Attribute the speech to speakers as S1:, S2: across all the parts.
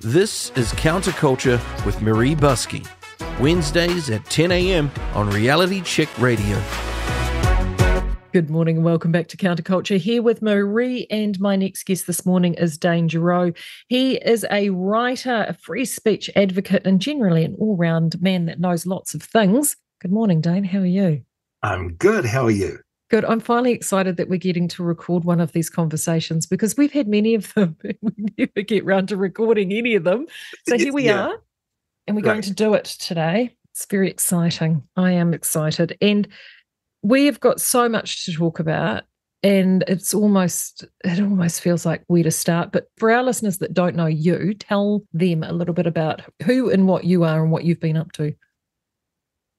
S1: This is Counterculture with Maree Buscke. Wednesdays at 10 a.m. on Reality Check Radio.
S2: Good morning and welcome back to Counterculture. Here with Maree, and my next guest this morning is Dane Giraud. He is a writer, a free speech advocate, and generally an all round man that knows lots of things. Good morning, Dane. How are you?
S3: I'm good. How are you?
S2: Good. I'm finally excited that we're getting to record one of these conversations because we've had many of them. we never get round to recording any of them. So here we yeah. are, and we're right. going to do it today. It's very exciting. I am excited. And we have got so much to talk about and it's almost it almost feels like where to start but for our listeners that don't know you tell them a little bit about who and what you are and what you've been up to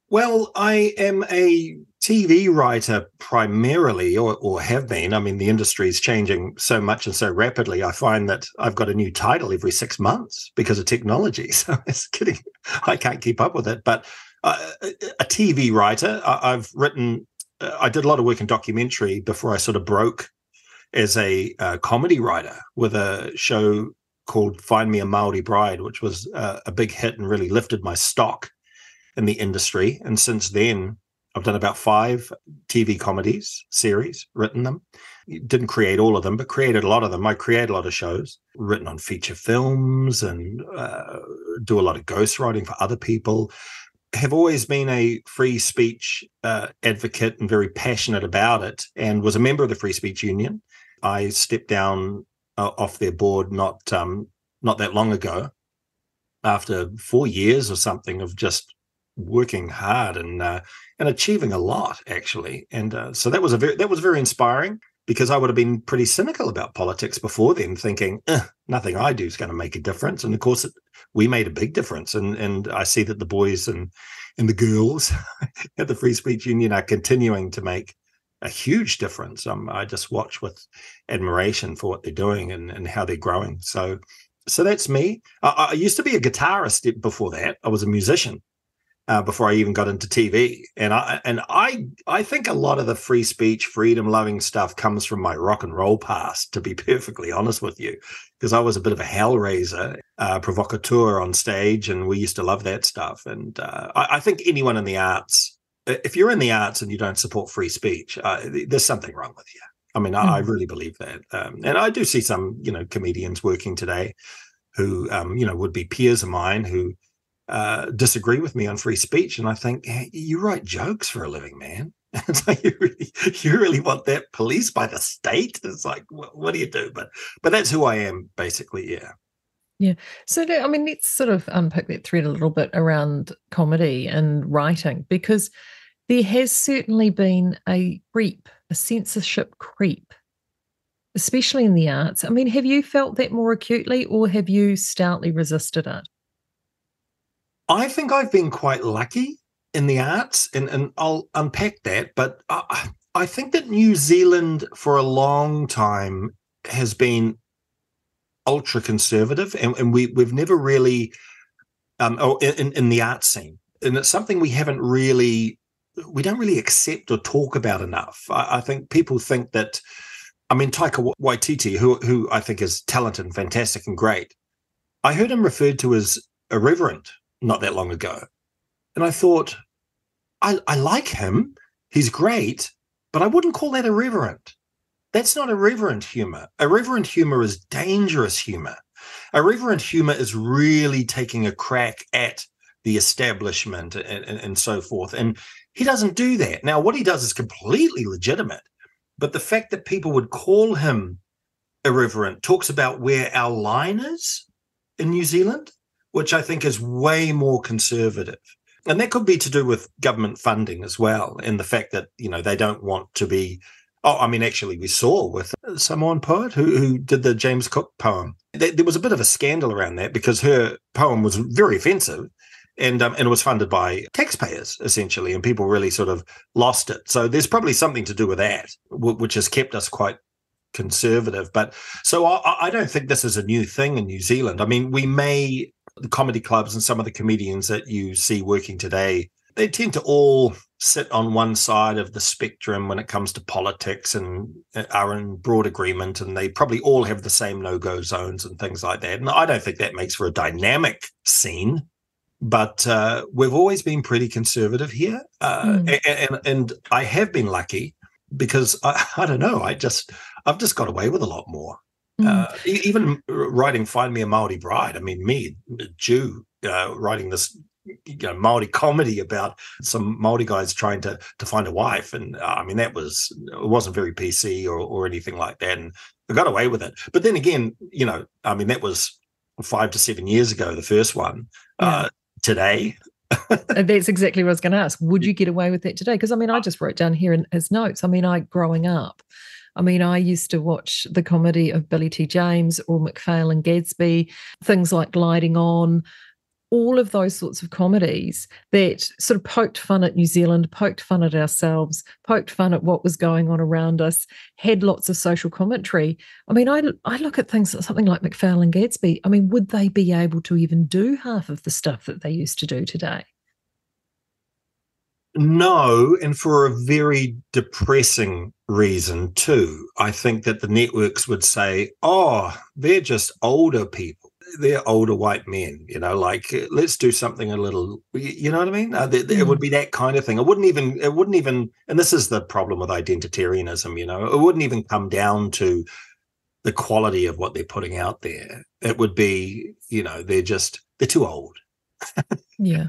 S3: well i am a tv writer primarily or, or have been i mean the industry is changing so much and so rapidly i find that i've got a new title every six months because of technology so it's getting i can't keep up with it but uh, a TV writer. I, have written, uh, I did a lot of work in documentary before I sort of broke as a uh, comedy writer with a show called Find Me a Maori Bride, which was uh, a big hit and really lifted my stock in the industry. And since then, I've done about five TV comedies series, written them. Didn't create all of them, but created a lot of them. I create a lot of shows, written on feature films, and uh, do a lot of ghostwriting for other people have always been a free speech uh, advocate and very passionate about it, and was a member of the Free Speech Union. I stepped down uh, off their board not um, not that long ago, after four years or something of just working hard and uh, and achieving a lot actually. And uh, so that was a very that was very inspiring because I would have been pretty cynical about politics before then, thinking nothing I do is going to make a difference. And of course, it, we made a big difference. And and I see that the boys and and the girls at the Free Speech Union are continuing to make a huge difference. Um, I just watch with admiration for what they're doing and, and how they're growing. So so that's me. I, I used to be a guitarist before that. I was a musician uh, before I even got into TV. And I and I I think a lot of the free speech, freedom loving stuff comes from my rock and roll past. To be perfectly honest with you, because I was a bit of a hellraiser, uh, provocateur on stage, and we used to love that stuff. And uh, I, I, think anyone in the arts, if you're in the arts and you don't support free speech, uh, there's something wrong with you. I mean, mm. I, I, hmm. really believe that, um, and I do see some, you know, comedians working today who, um, you know, would be peers of mine who uh, disagree with me on free speech, and I think hey, you write jokes for a living, man. Like you really, you really want that policed by the state? It's like, what, what do you do? But, but that's who I am, basically. Yeah.
S2: Yeah. So, I mean, let's sort of unpick that thread a little bit around comedy and writing, because there has certainly been a creep, a censorship creep, especially in the arts. I mean, have you felt that more acutely or have you stoutly resisted it?
S3: I think I've been quite lucky in the arts, and, and I'll unpack that. But I, I think that New Zealand, for a long time, has been ultra conservative, and, and we we've never really, um, oh, in, in the art scene, and it's something we haven't really, we don't really accept or talk about enough. I, I think people think that, I mean, Taika Waititi, who who I think is talented and fantastic and great, I heard him referred to as irreverent not that long ago. And I thought, I, I like him. He's great, but I wouldn't call that irreverent. That's not irreverent humor. Irreverent humor is dangerous humor. Irreverent humor is really taking a crack at the establishment and, and, and so forth. And he doesn't do that. Now, what he does is completely legitimate. But the fact that people would call him irreverent talks about where our line is in New Zealand which I think is way more conservative. And that could be to do with government funding as well, and the fact that you know they don't want to be. Oh, I mean, actually, we saw with Samoan poet who who did the James Cook poem. There, there was a bit of a scandal around that because her poem was very offensive, and um, and it was funded by taxpayers essentially, and people really sort of lost it. So there's probably something to do with that, which has kept us quite conservative. But so I, I don't think this is a new thing in New Zealand. I mean, we may the comedy clubs and some of the comedians that you see working today, they tend to all sit on one side of the spectrum when it comes to politics and uh, are in broad agreement and they probably all have the same no-go zones and things like that. And i don't think that makes for a dynamic scene but uh, we've always been pretty conservative here. Uh, mm. and, and, and i have been lucky because I, I, don't know i just i've just got away with a lot more mm. uh, even writing find me a maori bride i mean me jew uh, writing this you know, Maori comedy about some Maori guys trying to to find a wife, and uh, I mean that was it wasn't very PC or or anything like that, and I got away with it. But then again, you know, I mean that was five to seven years ago, the first one. Yeah. Uh, today,
S2: that's exactly what I was going to ask. Would you get away with that today? Because I mean, I just wrote down here in, as notes. I mean, I growing up. I mean, I used to watch the comedy of Billy T. James or McPhail and Gadsby, things like Gliding On, all of those sorts of comedies that sort of poked fun at New Zealand, poked fun at ourselves, poked fun at what was going on around us, had lots of social commentary. I mean, I, I look at things something like McPhail and Gadsby. I mean, would they be able to even do half of the stuff that they used to do today?
S3: No, and for a very depressing reason too. I think that the networks would say, oh, they're just older people they're older white men, you know, like uh, let's do something a little, you know what I mean? Uh, there, there, It would be that kind of thing. It wouldn't even, it wouldn't even, and this is the problem with identitarianism, you know, it wouldn't even come down to the quality of what they're putting out there. It would be, you know, they're just, they're too old.
S2: yeah.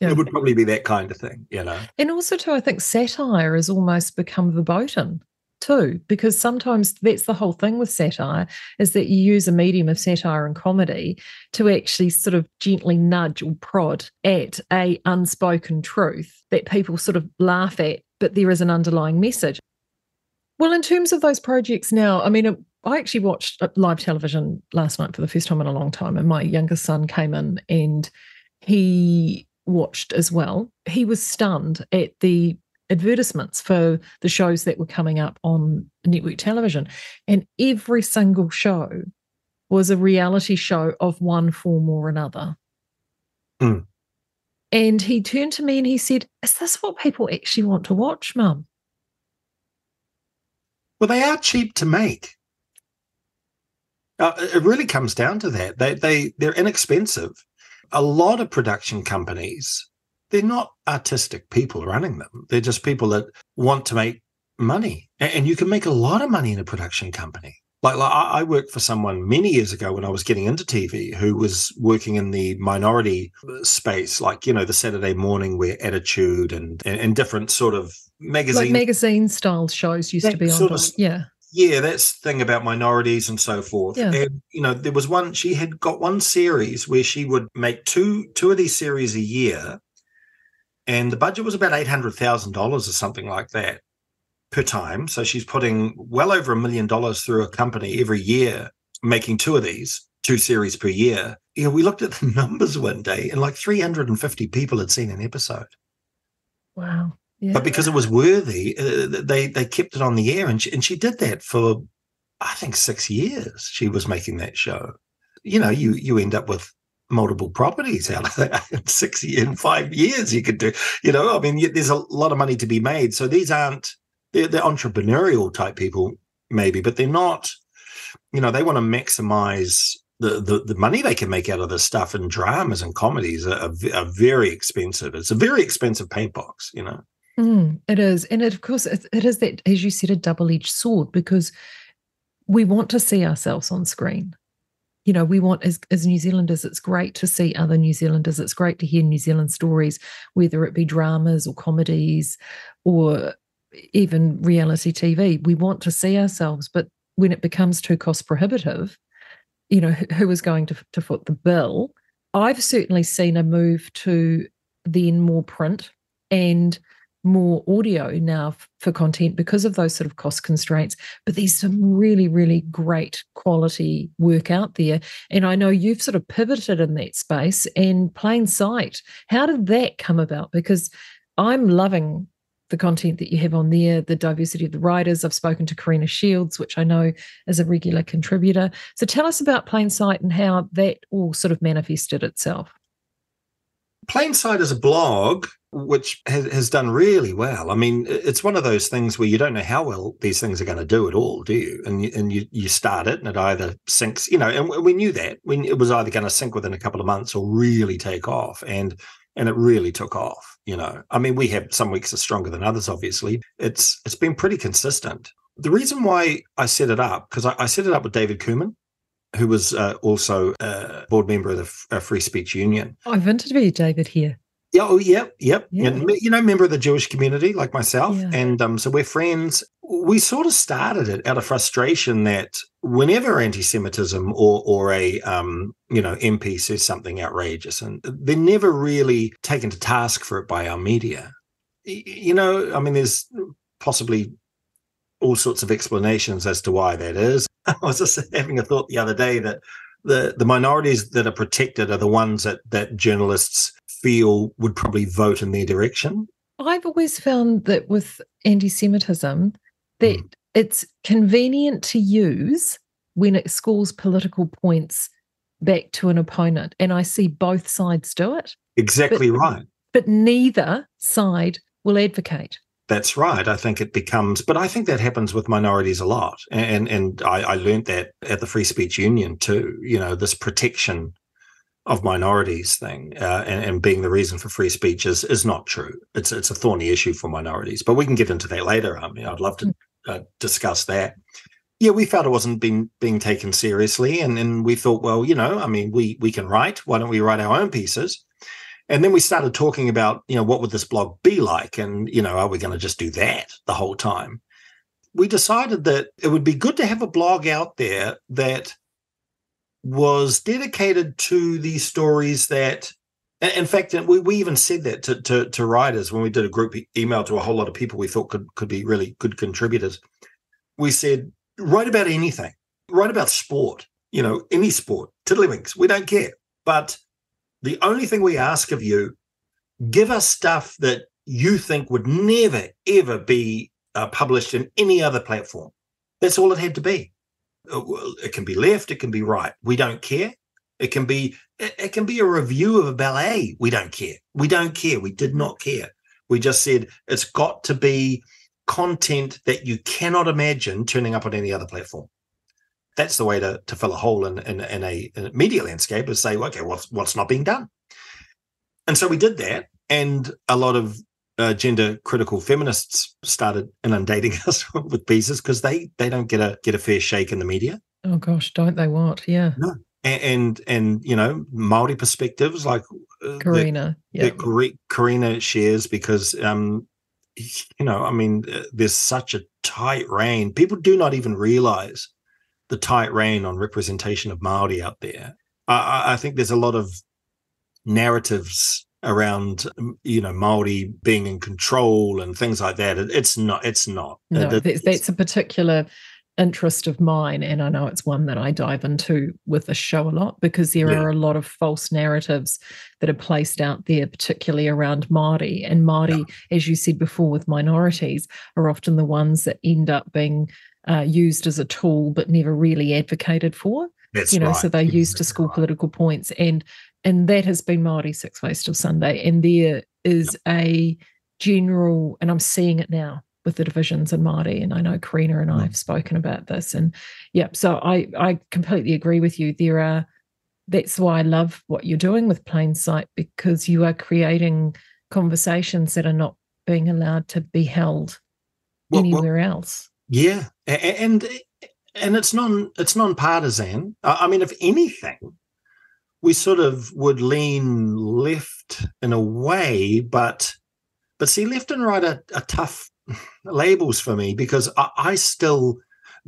S3: Yeah. It would probably be that kind of thing, you know.
S2: And also, too, I think satire has almost become verboten too because sometimes that's the whole thing with satire is that you use a medium of satire and comedy to actually sort of gently nudge or prod at a unspoken truth that people sort of laugh at but there is an underlying message well in terms of those projects now i mean i actually watched uh, live television last night for the first time in a long time and my youngest son came in and he watched as well he was stunned at the advertisements for the shows that were coming up on network television. And every single show was a reality show of one form or another.
S3: Mm.
S2: And he turned to me and he said, Is this what people actually want to watch, Mum?
S3: Well, they are cheap to make. Uh, it really comes down to that. They they they're inexpensive. A lot of production companies they're not artistic people running them. They're just people that want to make money. And you can make a lot of money in a production company. Like, like I worked for someone many years ago when I was getting into TV who was working in the minority uh, space, like, you know, the Saturday morning where attitude and, and, and different sort of magazine. Like
S2: magazine style shows used to be on. Of, yeah.
S3: Yeah, that's thing about minorities and so forth. Yeah. And you know, there was one she had got one series where she would make two two of these series a year and the budget was about eight hundred thousand dollars or something like that per time. So she's putting well over a million dollars through a company every year, making two of these, two series per year. You know, we looked at the numbers one day, and like three hundred and fifty people had seen an episode.
S2: Wow!
S3: Yeah. But because it was worthy, uh, they they kept it on the air, and she, and she did that for I think six years. She was making that show. You know, you you end up with multiple properties out of that in six in five years you could do you know i mean there's a lot of money to be made so these aren't they're, they're entrepreneurial type people maybe but they're not you know they want to maximize the, the, the money they can make out of this stuff and dramas and comedies are, are, very expensive it's a very expensive paint box you know
S2: mm, it is and it, of course it, it is that as you said a double-edged sword because we want to see ourselves on screen you know, we want as, as New Zealanders, it's great to see other New Zealanders. It's great to hear New Zealand stories, whether it be dramas or comedies or even reality TV. We want to see ourselves, but when it becomes too cost prohibitive, you know, who is going to, to foot the bill? I've certainly seen a move to then more print and more audio now for content because of those sort of cost constraints. But there's some really, really great quality work out there. And I know you've sort of pivoted in that space and plain sight. How did that come about? Because I'm loving the content that you have on there, the diversity of the writers. I've spoken to Karina Shields, which I know is a regular contributor. So tell us about Plain Sight and how that all sort of manifested itself.
S3: Plain Sight is a blog which has, has done really well. I mean, it's one of those things where you don't know how well these things are going to do at all, do you? And you, and you you start it and it either sinks, you know, and we knew that when it was either going to sink within a couple of months or really take off, and and it really took off. You know, I mean, we have some weeks are stronger than others. Obviously, it's it's been pretty consistent. The reason why I set it up because I, I set it up with David Cumin, who was uh, also a board member of the Free Speech Union.
S2: I've interviewed David here.
S3: Yeah, oh, yep, yep. Yeah. And, you know, member of the Jewish community like myself. Yeah. And um, so we're friends. We sort of started it out of frustration that whenever anti-Semitism or or a um, you know MP says something outrageous, and they're never really taken to task for it by our media. You know, I mean, there's possibly all sorts of explanations as to why that is. I was just having a thought the other day that the the minorities that are protected are the ones that that journalists feel would probably vote in their direction.
S2: I've always found that with anti-Semitism, that mm. it's convenient to use when it scores political points back to an opponent, and I see both sides do it.
S3: Exactly
S2: but,
S3: right.
S2: But neither side will advocate.
S3: That's right. I think it becomes, but I think that happens with minorities a lot, and and I, I learned that at the Free Speech Union too. You know, this protection of minorities thing uh, and, and, being the reason for free speech is is not true. It's it's a thorny issue for minorities, but we can get into that later. I mean, I'd love to hmm. uh, discuss that. Yeah, we felt it wasn't being being taken seriously, and and we thought, well, you know, I mean, we we can write. Why don't we write our own pieces? And then we started talking about, you know, what would this blog be like? And, you know, are we going to just do that the whole time? We decided that it would be good to have a blog out there that was dedicated to these stories that, in fact, we, we even said that to, to, to writers when we did a group email to a whole lot of people we thought could, could be really good contributors. We said, write about anything, write about sport, you know, any sport, tiddlywinks, we don't care. But the only thing we ask of you, give us stuff that you think would never, ever be uh, published in any other platform. That's all it had to be. Uh, it can be left, it can be right. We don't care. It can be it can be a review of a ballet. We don't care. We don't care. We did not care. We just said it's got to be content that you cannot imagine turning up on any other platform that's the way to, to fill a hole in, in, in, a, in a media landscape is say, okay, what's what's not being done? And so we did that, and a lot of uh, gender critical feminists started inundating us with pieces because they they don't get a get a fair shake in the media.
S2: Oh gosh, don't they what? Yeah.
S3: No. And, and, and you know Maori perspectives like
S2: uh, Karina,
S3: yeah, Karina shares because um you know I mean uh, there's such a tight rein. People do not even realize the tight rein on representation of Maori out there. I, I think there's a lot of narratives around you know Maori being in control and things like that. it's not. It's not.
S2: No, it's, that's a particular interest of mine, and I know it's one that I dive into with the show a lot because there yeah. are a lot of false narratives that are placed out there, particularly around Maori. And Maori, yeah. as you said before, with minorities, are often the ones that end up being uh, used as a tool but never really advocated for.
S3: That's
S2: you know,
S3: right.
S2: so they're used to score right. political points, and and that has been Maori Six Ways Till Sunday, and there is yep. a general, and I'm seeing it now with the divisions in Māori, and I know Karina and I have spoken about this, and yeah, so I I completely agree with you. There are that's why I love what you're doing with Plain Sight because you are creating conversations that are not being allowed to be held well, anywhere well, else.
S3: Yeah, and and it's non it's non-partisan. I mean, if anything, we sort of would lean left in a way, but but see, left and right are, are tough labels for me because I, I, still,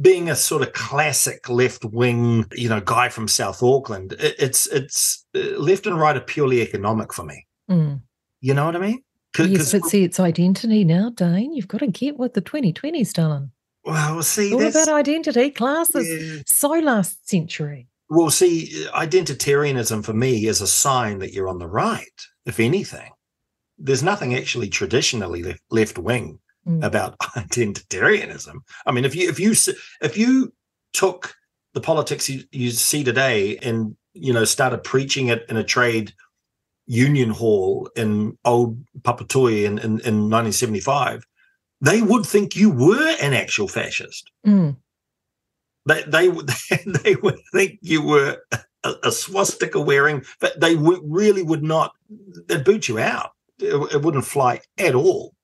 S3: being a sort of classic left wing, you know, guy from South Auckland, it, it's it's uh, left and right are purely economic for me.
S2: Mm.
S3: You know what I mean?
S2: Yes, but see, it's identity now, Dane. You've got to get with the 2020s, darling.
S3: Well, see,
S2: all about identity. Classes yeah. so last century.
S3: Well, see, identitarianism for me is a sign that you're on the right. If anything, there's nothing actually traditionally left wing mm. about identitarianism. I mean, if you if you if you took the politics you, you see today and you know started preaching it in a trade Union Hall in old Papatoetoe in, in, in 1975, they would think you were an actual fascist.
S2: Mm.
S3: They, they, they would think you were a, a swastika wearing, but they w- really would not, they'd boot you out. It, it wouldn't fly at all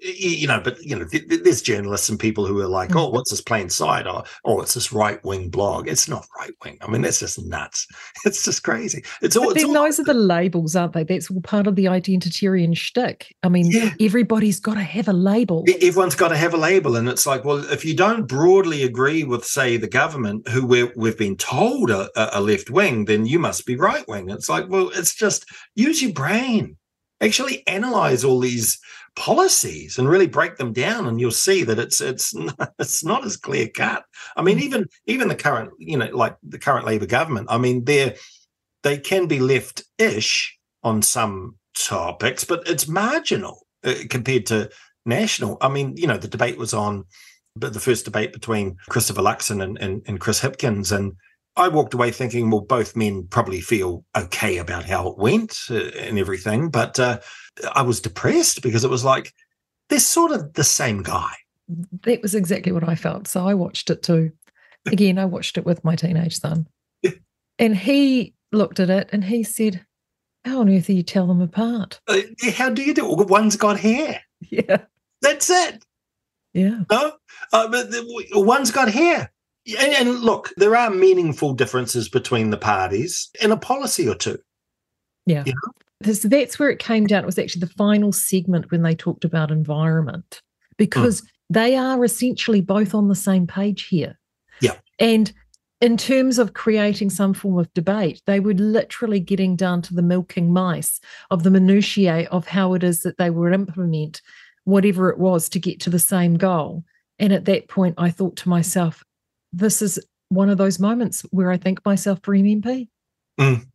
S3: you know, but you know, there's journalists and people who are like, mm. "Oh, what's this plain sight?" or "Oh, it's this right wing blog." It's not right wing. I mean, that's just nuts. It's just crazy. It's all. It's all,
S2: those are the labels, aren't they? That's all part of the identitarian shtick. I mean, yeah. everybody's got to have a label.
S3: Everyone's got to have a label, and it's like, well, if you don't broadly agree with, say, the government, who we have been told are, are left wing, then you must be right wing. It's like, well, it's just use your brain. Actually, analyze all these policies and really break them down and you'll see that it's it's not, it's not as clear cut i mean mm. even even the current you know like the current labor government i mean they're they can be left ish on some topics but it's marginal uh, compared to national i mean you know the debate was on the first debate between christopher luxon and, and, and chris hipkins and I walked away thinking, well, both men probably feel okay about how it went uh, and everything, but uh, I was depressed because it was like they're sort of the same guy.
S2: That was exactly what I felt. So I watched it too. Again, I watched it with my teenage son, and he looked at it and he said, "How on earth do you tell them apart?
S3: Uh, how do you do? it? One's got hair.
S2: Yeah,
S3: that's it.
S2: Yeah.
S3: No, uh, but the, one's got hair. And, and, look, there are meaningful differences between the parties in a policy or two.
S2: Yeah. You know? So that's where it came down. It was actually the final segment when they talked about environment, because mm. they are essentially both on the same page here.
S3: Yeah.
S2: And in terms of creating some form of debate, they were literally getting down to the milking mice of the minutiae of how it is that they would implement whatever it was to get to the same goal. And at that point, I thought to myself, this is one of those moments where I thank myself for MMP.
S3: Mm.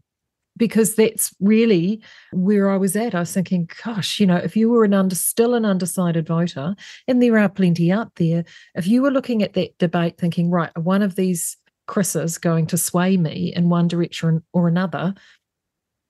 S2: Because that's really where I was at. I was thinking, gosh, you know, if you were an under still an undecided voter, and there are plenty out there, if you were looking at that debate thinking, right, one of these Chris's going to sway me in one direction or another,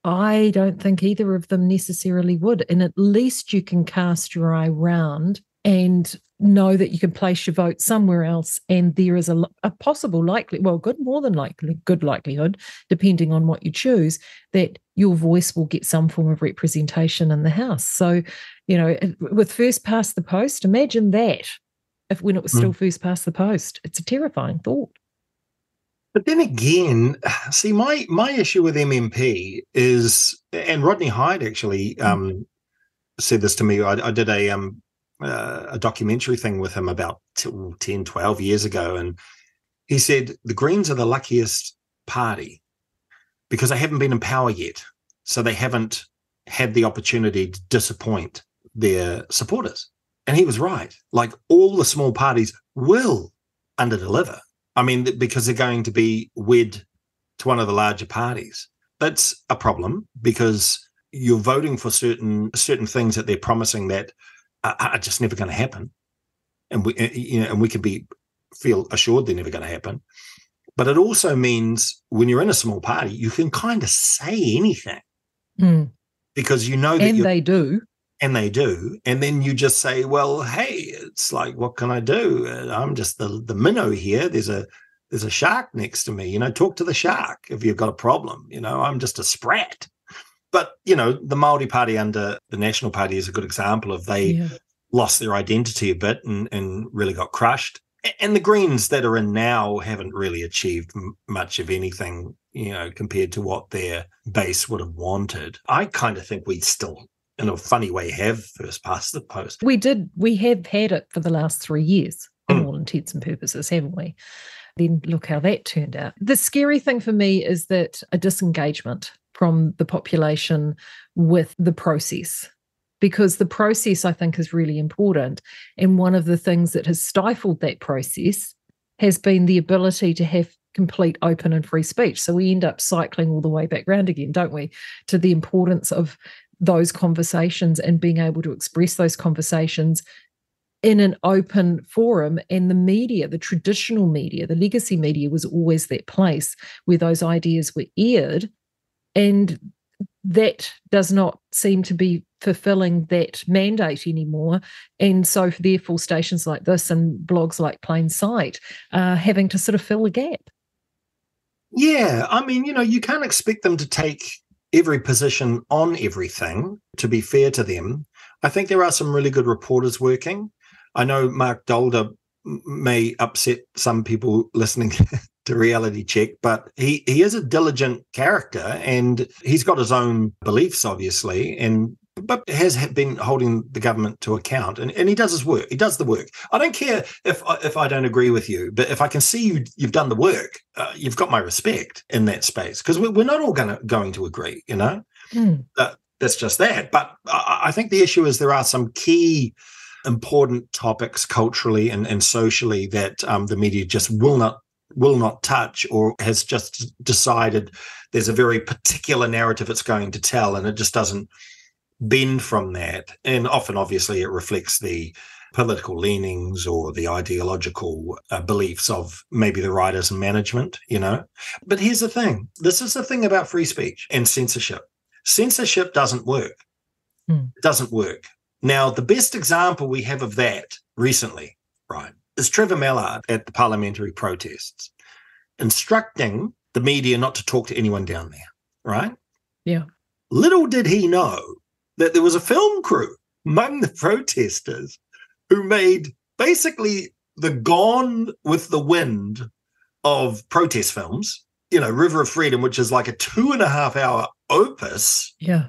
S2: I don't think either of them necessarily would. And at least you can cast your eye round and know that you can place your vote somewhere else and there is a, a possible likely well good more than likely good likelihood depending on what you choose that your voice will get some form of representation in the house so you know with first past the post imagine that if when it was still mm. first past the post it's a terrifying thought
S3: but then again, see, my my issue with MMP is, and Rodney Hide actually hmm. um, said this to me. I, I did a um, uh, a documentary thing with him about 10, 12 years ago. And he said, the Greens are the luckiest party because they haven't been in power yet. So they haven't had the opportunity to disappoint their supporters. And he was right. Like all the small parties will underdeliver. I mean, because they're going to be wed to one of the larger parties. That's a problem because you're voting for certain certain things that they're promising that are, are just never going to happen, and we you know and we can be feel assured they're never going to happen. But it also means when you're in a small party, you can kind of say anything
S2: mm.
S3: because you know that
S2: and they do.
S3: And they do, and then you just say, "Well, hey, it's like, what can I do? I'm just the the minnow here. There's a there's a shark next to me. You know, talk to the shark if you've got a problem. You know, I'm just a sprat." But you know, the Maori Party under the National Party is a good example of they yeah. lost their identity a bit and, and really got crushed. And the Greens that are in now haven't really achieved m- much of anything, you know, compared to what their base would have wanted. I kind of think we still in a funny way have first past the post.
S2: We did. We have had it for the last three years, in mm. all intents and purposes, haven't we? Then look how that turned out. The scary thing for me is that a disengagement from the population with the process because the process I think is really important. And one of the things that has stifled that process has been the ability to have complete open and free speech. So we end up cycling all the way back round again, don't we, to the importance of those conversations and being able to express those conversations in an open forum and the media the traditional media the legacy media was always that place where those ideas were aired and that does not seem to be fulfilling that mandate anymore. And so, therefore, stations like this and blogs like Plain Sight are having to sort of fill the gap.
S3: Yeah. I mean, you know, you can't expect them to take every position on everything, to be fair to them. I think there are some really good reporters working. I know Marc Daalder may upset some people listening to reality check but he he is a diligent character and he's got his own beliefs obviously and but has been holding the government to account and, and he does his work he does the work i don't care if if i don't agree with you but if i can see you you've done the work uh, you've got my respect in that space because we're, we're not all gonna going to agree you know mm. uh, that's just that but I, I think the issue is there are some key important topics culturally and, and socially that um, the media just will not will not touch or has just decided there's a very particular narrative it's going to tell and it just doesn't bend from that. And often obviously it reflects the political leanings or the ideological uh, beliefs of maybe the writers and management you know? But here's the thing. This is the thing about free speech and censorship. Censorship doesn't work. Hmm. it doesn't work. Now, the best example we have of that recently, right, is Trevor Mallard at the parliamentary protests, instructing the media not to talk to anyone down there, right?
S2: Yeah.
S3: Little did he know that there was a film crew among the protesters who made basically the Gone with the Wind of protest films. You know, River of Freedom, which is like a two and a half hour opus.
S2: Yeah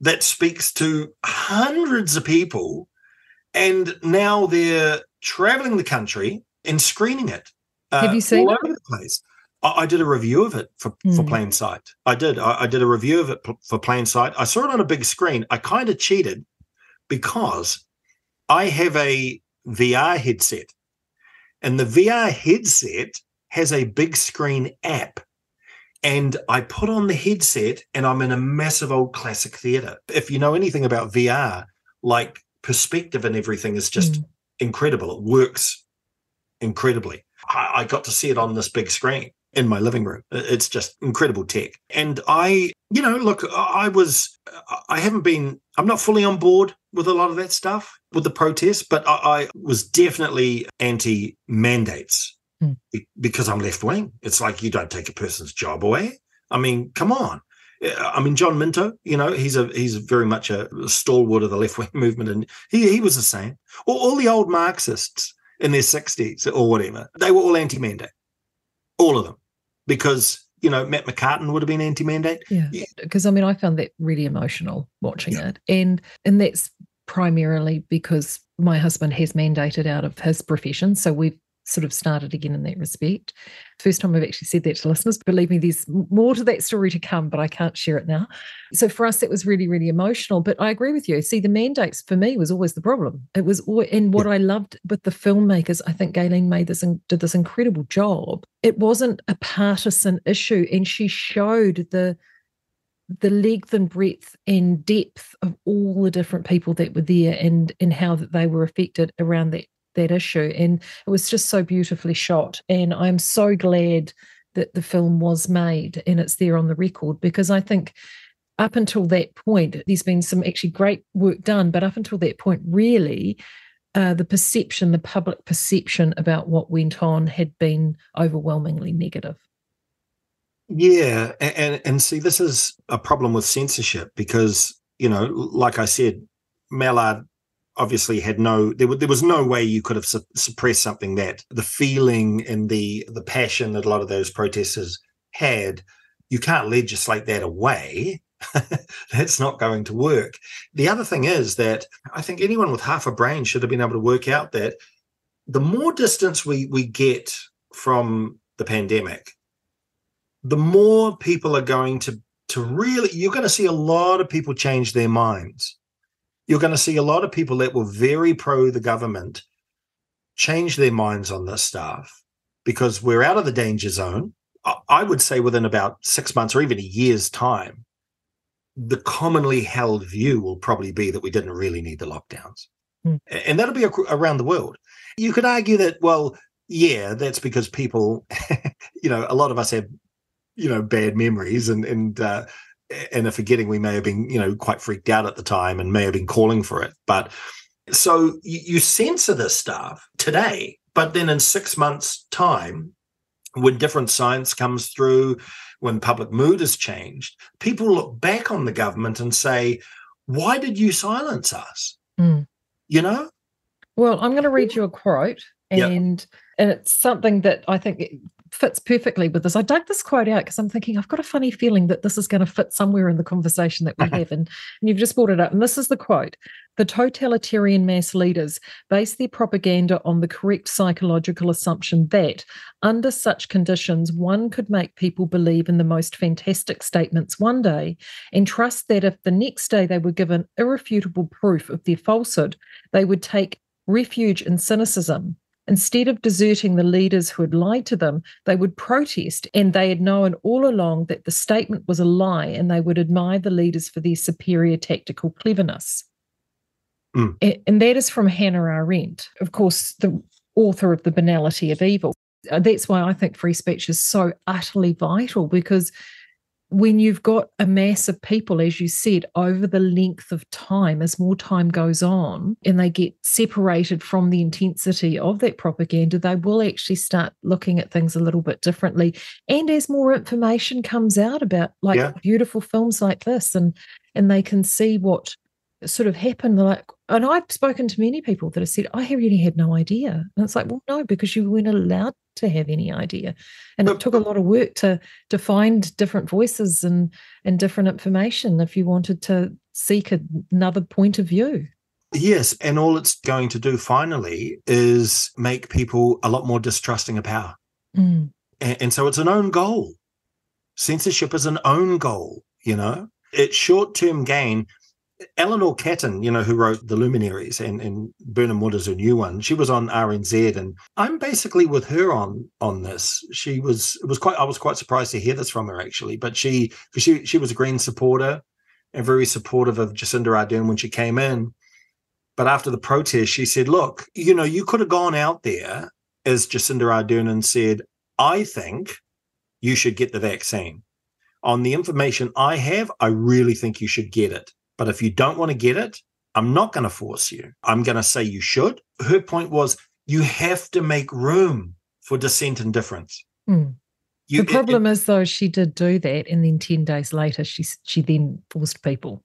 S3: that speaks to hundreds of people. And now they're traveling the country and screening it.
S2: Uh, Have you seen
S3: all it? over the place? I, I, did a review of it for, mm. for hmm. Plain Sight. I did. I, I, did a review of it for Plain Sight. I saw it on a big screen. I kind of cheated because I have a VR headset, and the VR headset has a big screen app and I put on the headset and I'm in a massive old classic theater. If you know anything about VR, like perspective and everything is just mm. Incredible. It works incredibly. I, I got to see it on this big screen in my living room. It's just incredible tech. And I, you know, look, I was, I haven't been, I'm not fully on board with a lot of that stuff with the protests, but I, I was definitely anti mandates mm. because I'm left wing. It's like you don't take a person's job away. I mean, come on. I mean, John Minto, you know, he's a he's very much a stalwart of the left wing movement, and he he was the same. All, all the old Marxists in their sixties or whatever, they were all anti-mandate, all of them, because you know Matt McCarten would have been anti-mandate.
S2: Yeah, because I mean, I found that really emotional watching yeah. it, and and that's primarily because my husband has mandated out of his profession, so we've sort of started again in that respect. First time I've actually said that to listeners. Believe me, there's more to that story to come, but I can't share it now. So for us, it was really, really emotional. But I agree with you. See, the mandates for me was always the problem. It was, and what I loved with the filmmakers, I think Gaylene made this and did this incredible job. It wasn't a partisan issue, and she showed the the length and breadth and depth of all the different people that were there and and how that they were affected around that that issue. And it was just so beautifully shot. And I'm so glad that the film was made and it's there on the record because I think up until that point, there's been some actually great work done. But up until that point, really, uh, the perception, the public perception about what went on had been overwhelmingly negative.
S3: Yeah, and and see, this is a problem with censorship because you know, like I said, Mallard obviously had no there, there was no way you could have su- suppressed something that the feeling and the the passion that a lot of those protesters had you can't legislate that away. That's not going to work. The other thing is that i think anyone with half a brain should have been able to work out that the more distance we we get from the pandemic the more people are going to to really you're going to see a lot of people change their minds you're going to see a lot of people that were very pro the government change their minds on this stuff because we're out of the danger zone. I would say within about six months or even a year's time, the commonly held view will probably be that we didn't really need the lockdowns. Mm. And that'll be around the world. You could argue that, well, yeah, that's because people, you know, a lot of us have, you know, bad memories and, and, uh, and are forgetting we may have been, you know, quite freaked out at the time and may have been calling for it. But so you, you censor this stuff today, but then in six months' time, when different science comes through, when public mood has changed, people look back on the government and say, why did you silence us?
S2: Mm.
S3: You know?
S2: Well, I'm going to read you a quote, and yep. and it's something that I think fits perfectly with this. I dug this quote out because I'm thinking I've got a funny feeling that this is going to fit somewhere in the conversation that we mm-hmm. have, and, and you've just brought it up. And this is the quote: "The totalitarian mass leaders base their propaganda on the correct psychological assumption that, under such conditions, one could make people believe in the most fantastic statements one day, and trust that if the next day they were given irrefutable proof of their falsehood, they would take." Refuge in cynicism Instead of deserting the leaders who had lied to them, they would protest, and they had known all along that the statement was a lie, and they would admire the leaders for their superior tactical cleverness. Mm. And that is from Hannah Arendt, of course, the author of The Banality of Evil. Uh, that's why I think free speech is so utterly vital because when you've got a mass of people, as you said, over the length of time, as more time goes on, and they get separated from the intensity of that propaganda, they will actually start looking at things a little bit differently. And as more information comes out about like yeah. beautiful films like this, and and they can see what sort of happened, like and I've spoken to many people that have said, I really had no idea. And it's like, well, no, because you weren't allowed to have any idea. And it took a lot of work to to find different voices and and different information if you wanted to seek another point of view.
S3: Yes, and all it's going to do finally is make people a lot more distrusting of power. Mm. And, and so it's an own goal. Censorship is an own goal, you know? It's short term gain Eleanor Catton, you know, who wrote The Luminaries and, and Birnam Wood is a new one, she was on RNZ and I'm basically with her on on this. She was it was quite I was quite surprised to hear this from her actually, but she because she she was a Green supporter and very supportive of Jacinda Ardern when she came in. But after the protest, she said, look, you know, you could have gone out there as Jacinda Ardern and said, I think you should get the vaccine. On the information I have, I really think you should get it but if you don't want to get it, I'm not going to force you. I'm going to say you should. Her point was you have to make room for dissent and difference.
S2: Mm. You, the problem it, is, though, she did do that, and then ten days later, she she then forced people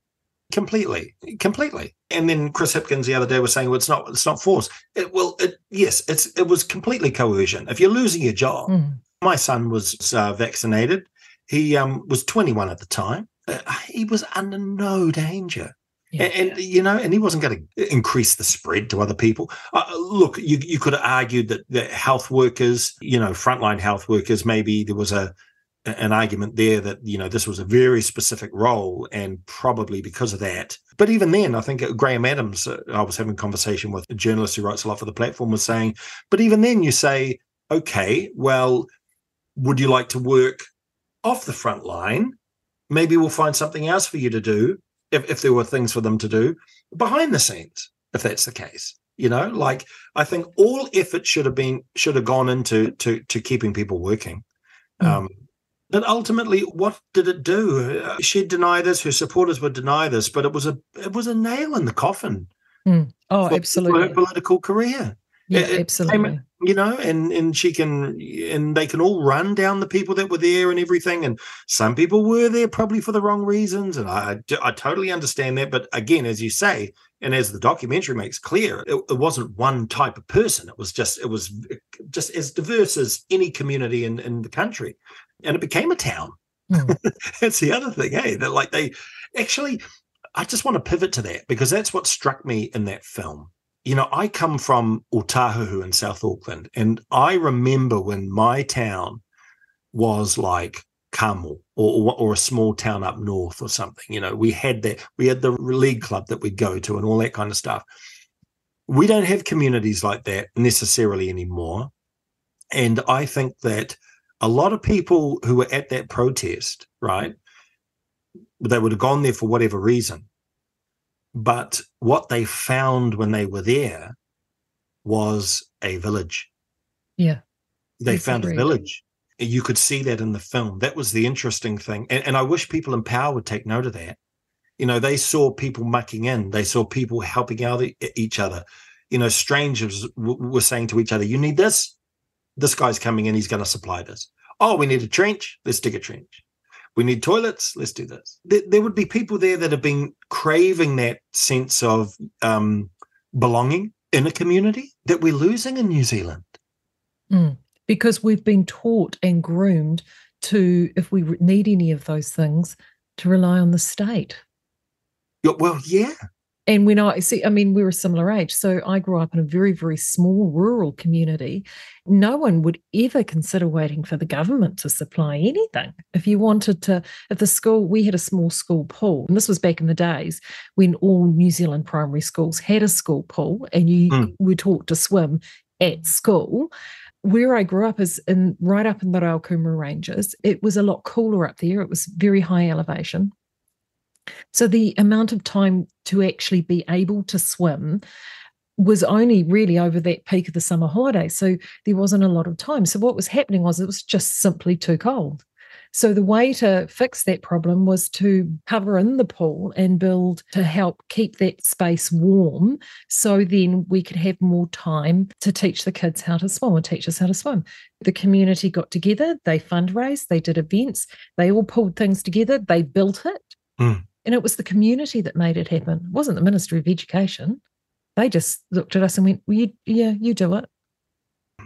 S3: completely, completely. And then Chris Hipkins the other day was saying, "Well, it's not, it's not force." It, well, it, yes, it's it was completely coercion. If you're losing your job, mm. my son was uh, vaccinated. He um, was 21 at the time he was under no danger. Yeah. And, and, you know, and he wasn't going to increase the spread to other people. Uh, look, you you could have argued that health workers, you know, frontline health workers, maybe there was a an argument there that you know this was a very specific role, and probably because of that. But even then, I think Graham Adams, uh, I was having a conversation with a journalist who writes a lot for the platform, was saying, but even then, you say, okay, well, would you like to work off the front line? Maybe we'll find something else for you to do if, if there were things for them to do behind the scenes, if that's the case. You know, like I think all effort should have been should have gone into to to keeping people working. Mm. Um, but ultimately, what did it do? Uh, she'd deny this. Her supporters would deny this, but it was a it was a nail in the coffin.
S2: Mm. Oh, absolutely.
S3: Her political career.
S2: Yeah, it, absolutely.
S3: You know, and and she can and they can all run down the people that were there and everything. And some people were there probably for the wrong reasons, and I I totally understand that. But again, as you say, and as the documentary makes clear, it, it wasn't one type of person. It was just it was just as diverse as any community in in the country, and it became a town. Mm. that's the other thing, hey, that like they actually. I just want to pivot to that because that's what struck me in that film you know, I come from Otahuhu in South Auckland, and I remember when my town was like Kamo or, or, or a small town up north or something. You know, we had that, we had the league club that we'd go to and all that kind of stuff. We don't have communities like that necessarily anymore. And I think that a lot of people who were at that protest, right, they would have gone there for whatever reason but what they found when they were there was a village.
S2: Yeah.
S3: They found a village. You could see that in the film. That was the interesting thing. And, and I wish people in power would take note of that. You know, they saw people mucking in, they saw people helping out each other. You know, strangers w- were saying to each other, You need this? This guy's coming in, he's going to supply this. Oh, we need a trench. Let's dig a trench. We need toilets. Let's do this. There, there would be people there that have been craving that sense of um, belonging in a community that we're losing in New Zealand.
S2: Mm, because we've been taught and groomed to, if we need any of those things, to rely on the state.
S3: Well, yeah.
S2: And when I see, I mean, we a similar age. So I grew up in a very, very small rural community. No one would ever consider waiting for the government to supply anything. If you wanted to, at the school, we had a small school pool. And this was back in the days when all New Zealand primary schools had a school pool and you mm. were taught to swim at school where I grew up is in right up in the Raukumara Ranges. It was a lot cooler up there. It was very high elevation. So the amount of time to actually be able to swim was only really over that peak of the summer holiday. So there wasn't a lot of time. So what was happening was it was just simply too cold. So the way to fix that problem was to cover in the pool and build to help keep that space warm. So then we could have more time to teach the kids how to swim or teach us how to swim. The community got together, they fundraised, they did events, they all pulled things together, they built it. Mm. And it was the community that made it happen. It wasn't the Ministry of Education. They just looked at us and went, well, you, yeah, you do it.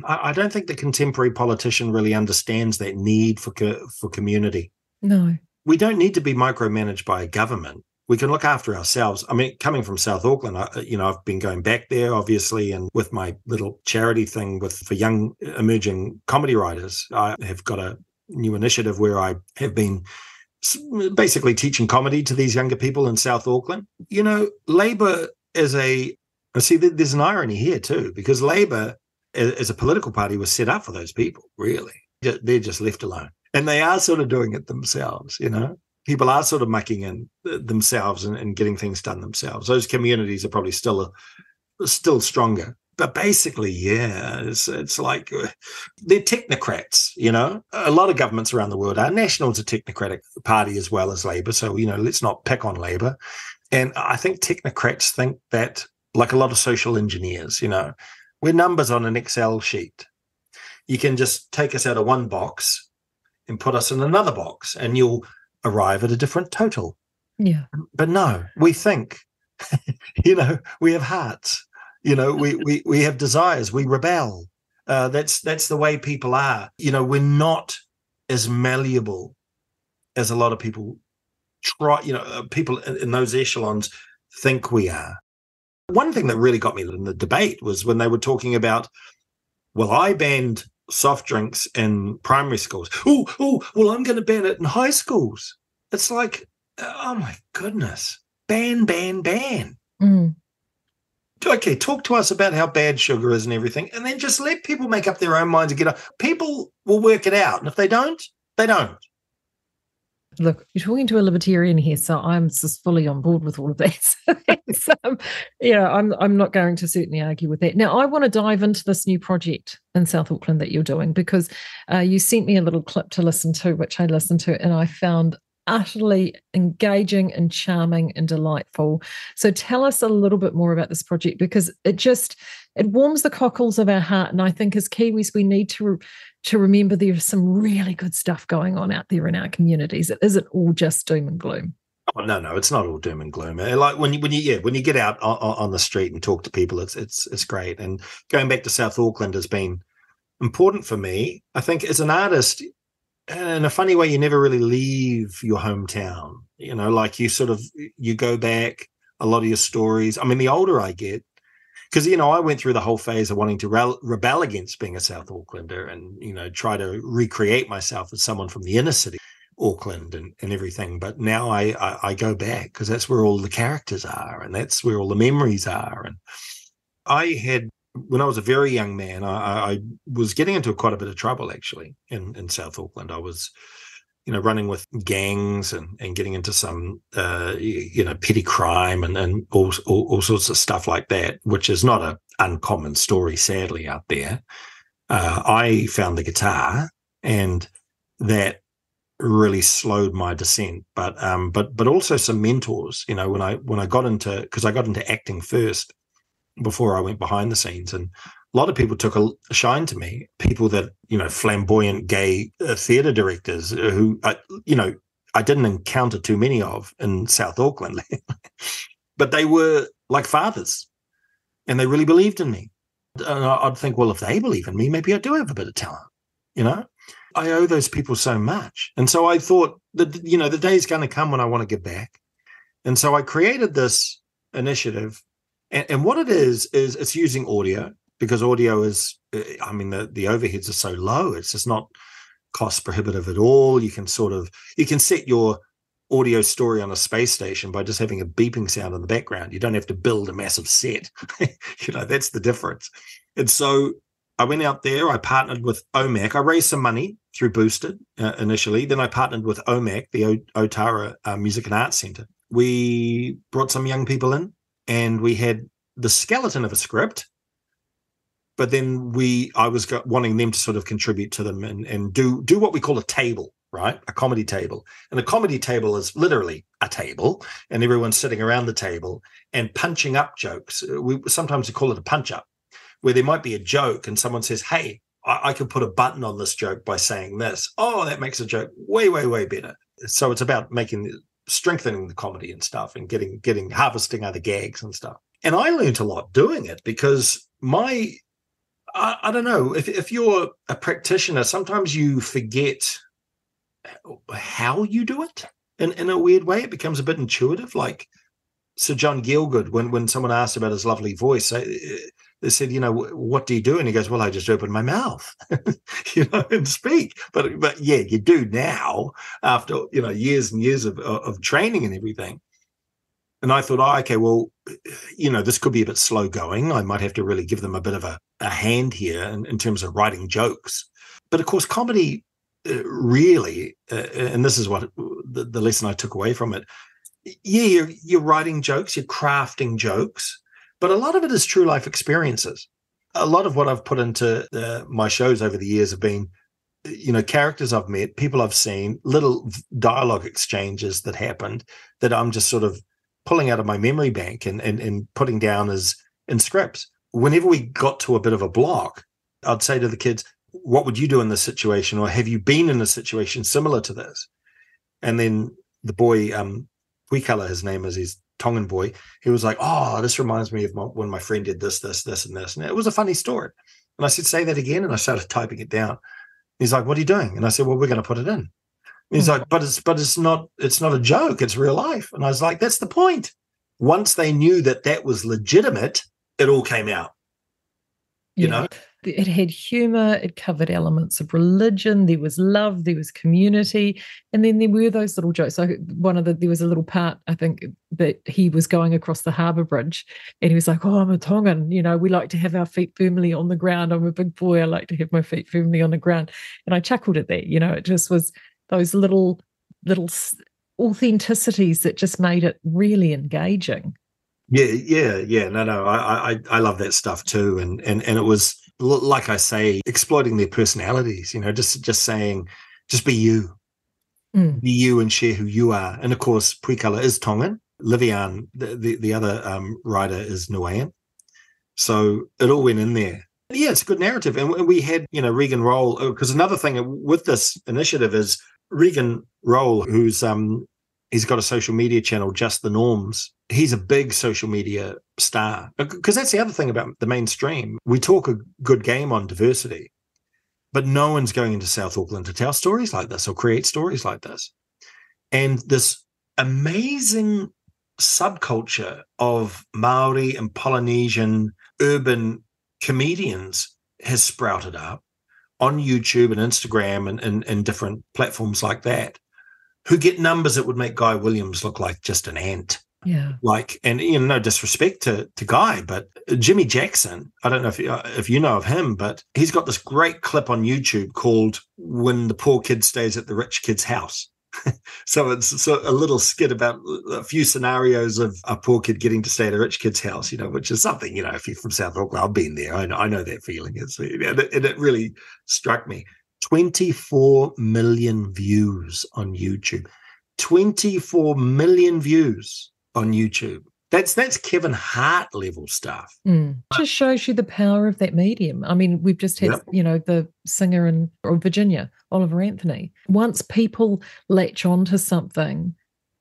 S3: I, don't think the contemporary politician really understands that need for for community.
S2: No,
S3: we don't need to be micromanaged by a government. We can look after ourselves. I mean, coming from South Auckland, I, you know, I've been going back there, obviously, and with my little charity thing with for young emerging comedy writers, I have got a new initiative where I have been basically teaching comedy to these younger people in South Auckland. You know, Labor is a see. There's an irony here too, because Labor as a political party was set up for those people, really. They're just left alone. And they are sort of doing it themselves, you know? People are sort of mucking in uh, themselves and, and getting things done themselves. Those communities are probably still still stronger. But basically, yeah, it's, it's like uh, they're technocrats, you know? A lot of governments around the world are. National's a technocratic party as well as Labour. So, you know, let's not pick on Labour. And I think technocrats think that, like a lot of social engineers, you know, we're numbers on an Excel sheet. You can just take us out of one box and put us in another box, and you'll arrive at a different total.
S2: Yeah.
S3: But no, we think, you know, we have hearts. You know, we we we have desires. We rebel. Uh, that's that's the way people are. You know, we're not as malleable as a lot of people try. You know, uh, people in those echelons think we are. One thing that really got me in the debate was when they were talking about, well, I banned soft drinks in primary schools. Oh, oh, well, I'm going to ban it in high schools. It's like, oh my goodness, ban, ban, ban. Mm. Okay, talk to us about how bad sugar is and everything, and then just let people make up their own minds and get up. People will work it out, and if they don't, they don't
S2: look, you're talking to a libertarian here, so I'm just fully on board with all of that. so, um, yeah, I'm I'm not going to certainly argue with that. Now, I want to dive into this new project in South Auckland that you're doing because uh, you sent me a little clip to listen to, which I listened to, and I found utterly engaging and charming and delightful. So tell us a little bit more about this project because it just it warms the cockles of our heart and I think as Kiwis we need to to remember there's some really good stuff going on out there in our communities. It isn't all just doom and gloom.
S3: Oh, no, no, it's not all doom and gloom. Uh, like when you, when you, yeah, when you get out on, on, the street and talk to people, it's it's it's great. And going back to South Auckland has been important for me. I think as an artist, in a funny way, you never really leave your hometown. You know, like you sort of you go back. A lot of your stories. I mean, the older I get, because you know I went through the whole phase of wanting to re- rebel against being a South Aucklander and you know try to recreate myself as someone from the inner city, Auckland and, and everything. But now I I, I go back because that's where all the characters are and that's where all the memories are. And I had when I was a very young man, I, I was getting into quite a bit of trouble actually in in South Auckland. I was you know, running with gangs and, and getting into some, uh, you know, petty crime and, and all, all, all, sorts of stuff like that, which is not an uncommon story, sadly, out there. Uh, I found the guitar and that really slowed my descent. But um, but but also some mentors. You know, when I when I got into because I got into acting first before I went behind the scenes, and a lot of people took a, shine to me. People that you know, flamboyant gay uh, theatre directors who, uh, you know, I didn't encounter too many of in South Auckland, but they were like fathers, and they really believed in me. And I'd think, well, if they believe in me, maybe I do have a bit of talent, you know. I owe those people so much, and so I thought that you know the day is going to come when I want to give back, and so I created this initiative, and, and what it is is it's using audio because audio is, uh, I mean, the the overheads are so low, it's just not cost prohibitive at all. You can sort of you can set your audio story on a space station by just having a beeping sound in the background. You don't have to build a massive set. you know, that's the difference. And so I went out there, I partnered with OMAC. I raised some money through Boosted uh, initially. Then I partnered with OMAC, the o- Otara uh, Music and Arts Centre. We brought some young people in and we had the skeleton of a script but then we i was wanting them to sort of contribute to them and, and do do what we call a table right? A comedy table. And a comedy table is literally a table and everyone's sitting around the table and punching up jokes. Uh, we sometimes we call it a punch up where there might be a joke and someone says hey I, I can put a button on this joke by saying this. Oh that makes a joke way way way better. So it's about making strengthening the comedy and stuff and getting getting harvesting other gags and stuff and i learned a lot doing it because my I, I don't know if if you're a practitioner, sometimes you forget how you do it in, in a weird way. It becomes a bit intuitive. Like Sir John Gielgud, when when someone asked about his lovely voice, they, said, you know, what do you do? And he goes, well, I just open my mouth, you know, and speak. But but yeah, you do now after you know years and years of of training and everything. And I thought, oh, okay, well, you know, this could be a bit slow going. I might have to really give them a bit of a, a hand here in, in terms of writing jokes. But of course, comedy uh, really, uh, and this is what the, the, lesson I took away from it. Yeah, you're, you're writing jokes, you're crafting jokes, but a lot of it is true life experiences. A lot of what I've put into uh, my shows over the years have been you know characters i've met people i've seen little dialogue exchanges that happened that i'm just sort of pulling out of my memory bank and, and, and putting down as in scripts. Whenever we got to a bit of a block, I'd say to the kids, what would you do in this situation? Or have you been in a situation similar to this? And then the boy, um, Puikala, his name is, he's Tongan boy. He was like, oh, this reminds me of my, when my friend did this, this, this, and this. And it was a funny story. And I said, say that again. And I started typing it down. He's like, what are you doing? And I said, well, we're going to put it in. He's mm. like, but it's but it's not it's not a joke. It's real life. And I was like, that's the point. Once they knew that that was legitimate, it all came out. You yeah. know,
S2: it had humor, it covered elements of religion, there was love, there was community, and then there were those little jokes. So one of the there was a little part, I think, that he was going across the harbour bridge and he was like, Oh, I'm a Tongan, you know, we like to have our feet firmly on the ground. I'm a big boy, I like to have my feet firmly on the ground. And I chuckled at that, you know, it just was those little little authenticities that just made it really engaging.
S3: Yeah, yeah, yeah. No, no, I, I, I love that stuff too, and and and it was like I say, exploiting their personalities. You know, just just saying, just be you, mm. be you, and share who you are. And of course, Puikala is Tongan. Livian, the, the, the other um, writer, is Niuean. So it all went in there. Yeah, it's a good narrative. And we had, you know, Regan Roll, because another thing with this initiative is Regan Roll, who's um he's got a social media channel, Just the Norms. He's a big social media star because that's the other thing about the mainstream. We talk a good game on diversity, but no one's going into South Auckland to tell stories like this or create stories like this. And this amazing subculture of Maori and Polynesian urban comedians has sprouted up on YouTube and Instagram and, and, and different platforms like that who get numbers that would make Guy Williams look like just an ant.
S2: Yeah.
S3: Like, and you know, no disrespect to, to Guy, but Jimmy Jackson, I don't know if you, if you know of him, but he's got this great clip on YouTube called When the Poor Kid Stays at the Rich Kid's House. so it's so a little skit about a few scenarios of a poor kid getting to stay at a rich kid's house, you know, which is something, you know, if you're from South Auckland, I've been there. I know, I know that feeling. It's, and it, and it really struck me. 24 million views on YouTube. 24 million views on YouTube. That's that's Kevin Hart level stuff.
S2: Mm. Just shows you the power of that medium. I mean, we've just had, yep. you know, the singer in Virginia, Oliver Anthony. Once people latch onto something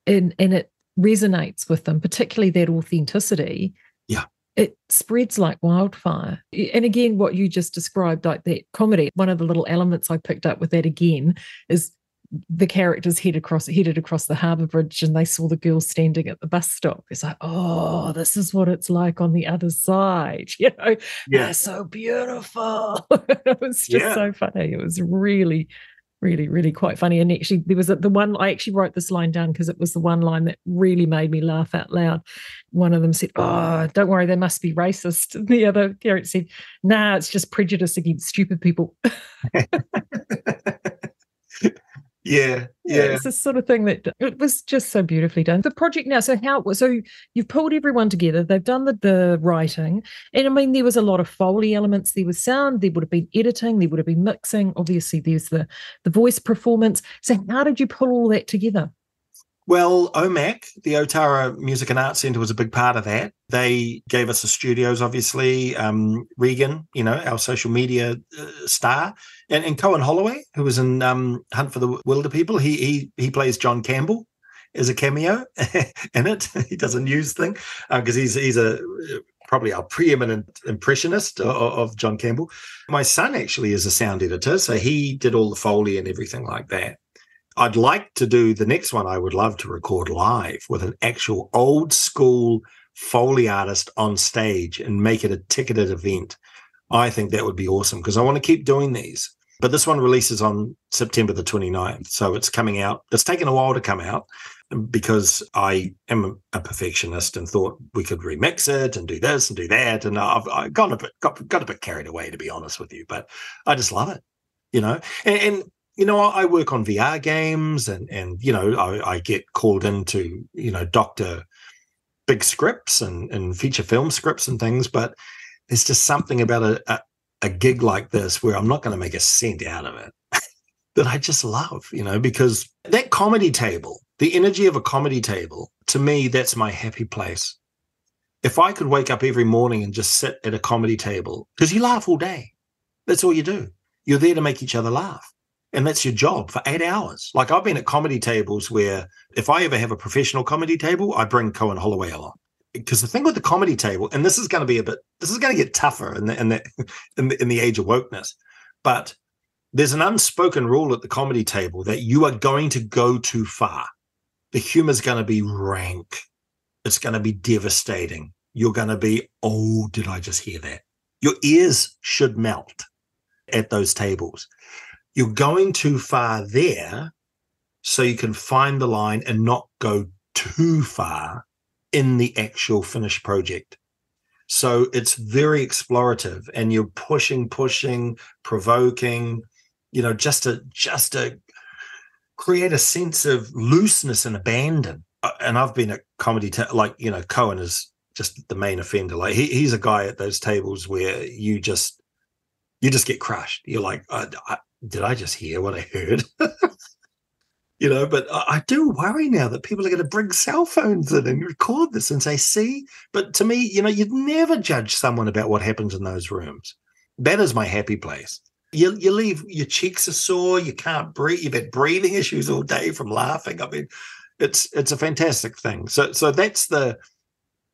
S2: and and it resonates with them, particularly that authenticity.
S3: Yeah.
S2: It spreads like wildfire. And again, what you just described, like that comedy, one of the little elements I picked up with that again is the characters head across headed across the harbour bridge and they saw the girl standing at the bus stop. It's like, oh, this is what it's like on the other side. You know, yeah. they're so beautiful. it was just yeah. so funny. It was really, really, really quite funny. And actually, there was the one I actually wrote this line down because it was the one line that really made me laugh out loud. One of them said, "Oh, don't worry, they must be racist." And the other character said, "Nah, it's just prejudice against stupid people."
S3: Yeah, yeah,
S2: It's the sort of thing that it was just so beautifully done. The project now, so how so you've pulled everyone together, they've done the, the writing, and I mean there was a lot of Foley elements, there was sound, there would have been editing, there would have been mixing, obviously there's the the voice performance. So how did you pull all that together?
S3: Well, OMAC, the Otara Music and Arts Centre, was a big part of that. They gave us the studios, obviously. Um, Regan, you know, our social media uh, star, and, and Cohen Holloway, who was in um, Hunt for the Wilderpeople. He he he plays John Campbell as a cameo in it. he does a news thing because uh, he's he's a probably our preeminent impressionist of, of John Campbell. My son actually is a sound editor, so he did all the foley and everything like that. I'd like to do the next one. I would love to record live with an actual old school Foley artist on stage and make it a ticketed event. I think that would be awesome because I want to keep doing these. But this one releases on September the 29th. So it's coming out. It's taken a while to come out um, because I am a perfectionist and thought we could remix it and do this and do that. And I've, I've gone a bit, got, got a bit carried away, to be honest with you. But I just love it, you know. And, and you know, I work on VR games and, and you know, I, I get called into, you know, doctor big scripts and, and feature film scripts and things. But there's just something about a, a, a gig like this where I'm not going to make a cent out of it that I just love, you know, because that comedy table, the energy of a comedy table, to me, that's my happy place. If I could wake up every morning and just sit at a comedy table, because you laugh all day, that's all you do. You're there to make each other laugh and that's your job for eight hours. Like I've been at comedy tables where if I ever have a professional comedy table, I bring Cohen Holloway along. Because the thing with the comedy table, and this is going to be a bit, this is going to get tougher in the in the in the, in the age of wokeness, but there's an unspoken rule at the comedy table that you are going to go too far. The humor is going to be rank. It's going to be devastating. You're going to be, oh, did I just hear that? Your ears should melt at those tables you're going too far there so you can find the line and not go too far in the actual finished project. So it's very explorative and you're pushing, pushing, provoking, you know, just to just to create a sense of looseness and abandon. Uh, and I've been at comedy like, you know, Cohen is just the main offender. Like he, he's a guy at those tables where you just you just get crushed. You're like, I, I, did I just hear what I heard? you know, but I, do worry now that people are going to bring cell phones in and record this and say, see. But to me, you know, you'd never judge someone about what happens in those rooms. That is my happy place. You, you leave, your cheeks are sore, you can't breathe, you've had breathing issues all day from laughing. I mean, it's it's a fantastic thing. So so that's the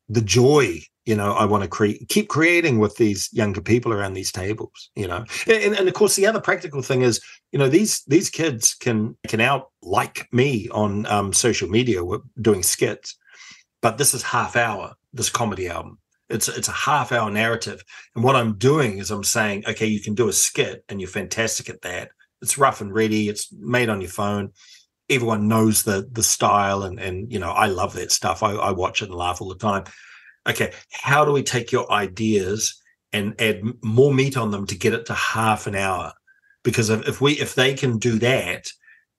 S3: the joy you know i want to create keep creating with these younger people around these tables you know? And, and of course the other practical thing is you know these these kids can can out like me on um, social media doing skits but this is half hour this comedy album. It's it's a half hour narrative and what i'm doing is i'm saying okay you can do a skit and you're fantastic at that. It's rough and ready it's made on your phone. Everyone knows the the style and and you know i love that stuff. I, I watch it and laugh all the time okay, how do we take your ideas and add more meat on them to get it to half an hour? Because if, we if they can do that,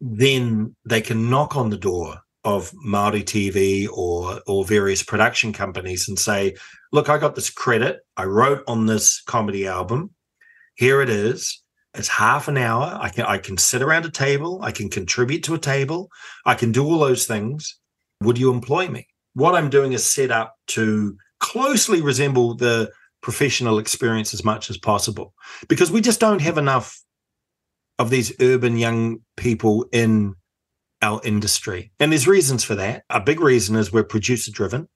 S3: then they can knock on the door of Maori TV or or various production companies and say, "Look, I got this credit. I wrote on this comedy album. Here it is. It's half an hour. I can I can sit around a table. I can contribute to a table. I can do all those things. Would you employ me? What I'm doing is set up to closely resemble the professional experience as much as possible because we just don't have enough of these urban young people in our industry. And there's reasons for that. A big reason is we're producer driven.